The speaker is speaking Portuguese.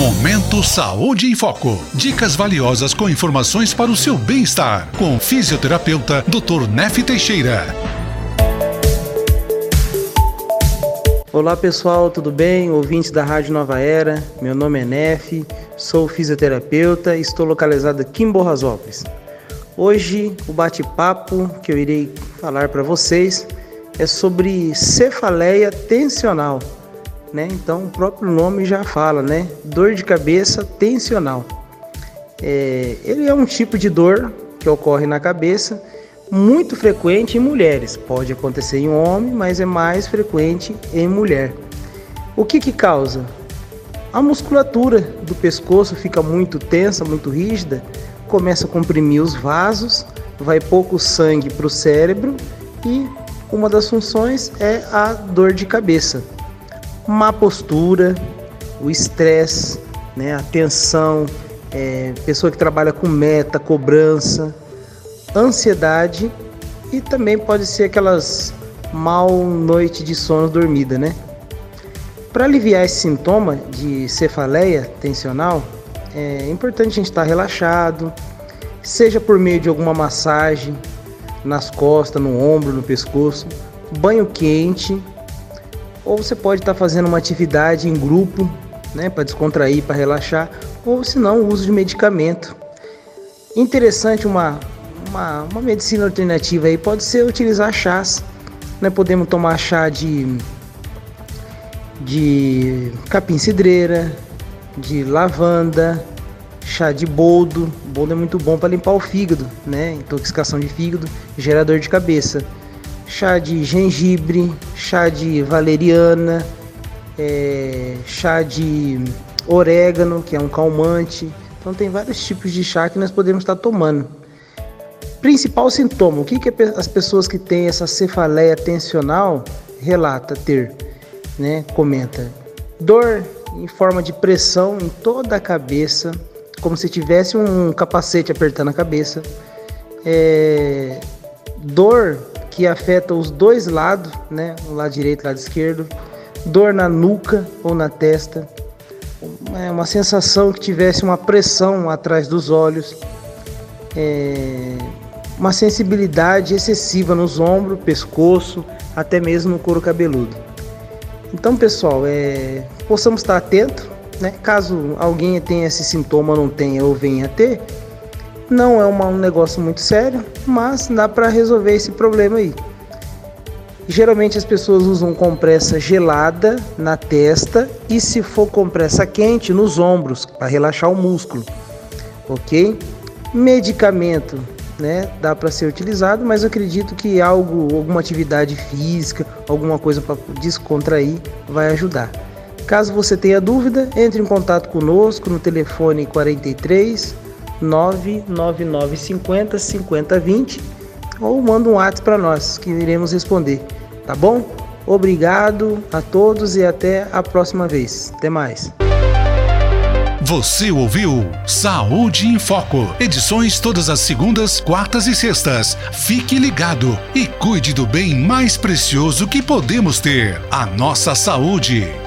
Momento Saúde em Foco. Dicas valiosas com informações para o seu bem-estar. Com o fisioterapeuta Dr. Nef Teixeira. Olá pessoal, tudo bem? Ouvintes da Rádio Nova Era, meu nome é Nef, sou fisioterapeuta e estou localizado aqui em Borrasópolis. Hoje o bate-papo que eu irei falar para vocês é sobre cefaleia tensional né? Então o próprio nome já fala, né? Dor de cabeça tensional. É, ele é um tipo de dor que ocorre na cabeça, muito frequente em mulheres. Pode acontecer em homem, mas é mais frequente em mulher. O que que causa? A musculatura do pescoço fica muito tensa, muito rígida, começa a comprimir os vasos, vai pouco sangue para o cérebro e uma das funções é a dor de cabeça má postura, o estresse, né, a tensão, é, pessoa que trabalha com meta, cobrança, ansiedade e também pode ser aquelas mal noite de sono dormida, né? Para aliviar esse sintoma de cefaleia tensional, é importante a gente estar relaxado, seja por meio de alguma massagem nas costas, no ombro, no pescoço, banho quente ou você pode estar tá fazendo uma atividade em grupo, né, para descontrair, para relaxar, ou se não, o uso de medicamento. Interessante uma, uma, uma medicina alternativa aí pode ser utilizar chás. Né? Podemos tomar chá de, de capim-cidreira, de lavanda, chá de boldo. Boldo é muito bom para limpar o fígado, né? Intoxicação de fígado, gerador de cabeça chá de gengibre, chá de valeriana, é, chá de orégano, que é um calmante. Então tem vários tipos de chá que nós podemos estar tomando. Principal sintoma, o que, que as pessoas que têm essa cefaleia tensional relata ter, né? Comenta dor em forma de pressão em toda a cabeça, como se tivesse um capacete apertando a cabeça. É, dor que afeta os dois lados, né? O lado direito e o lado esquerdo. Dor na nuca ou na testa. É uma sensação que tivesse uma pressão atrás dos olhos. É, uma sensibilidade excessiva nos ombros, pescoço, até mesmo no couro cabeludo. Então, pessoal, é, possamos estar atentos, né? Caso alguém tenha esse sintoma, não tenha ou venha a ter, não é um negócio muito sério, mas dá para resolver esse problema aí. Geralmente as pessoas usam compressa gelada na testa e se for compressa quente nos ombros para relaxar o músculo, ok? Medicamento, né? Dá para ser utilizado, mas eu acredito que algo, alguma atividade física, alguma coisa para descontrair vai ajudar. Caso você tenha dúvida, entre em contato conosco no telefone 43 99950 5020 ou manda um WhatsApp para nós que iremos responder, tá bom? Obrigado a todos e até a próxima vez. Até mais. Você ouviu Saúde em Foco. Edições todas as segundas, quartas e sextas. Fique ligado e cuide do bem mais precioso que podemos ter: a nossa saúde.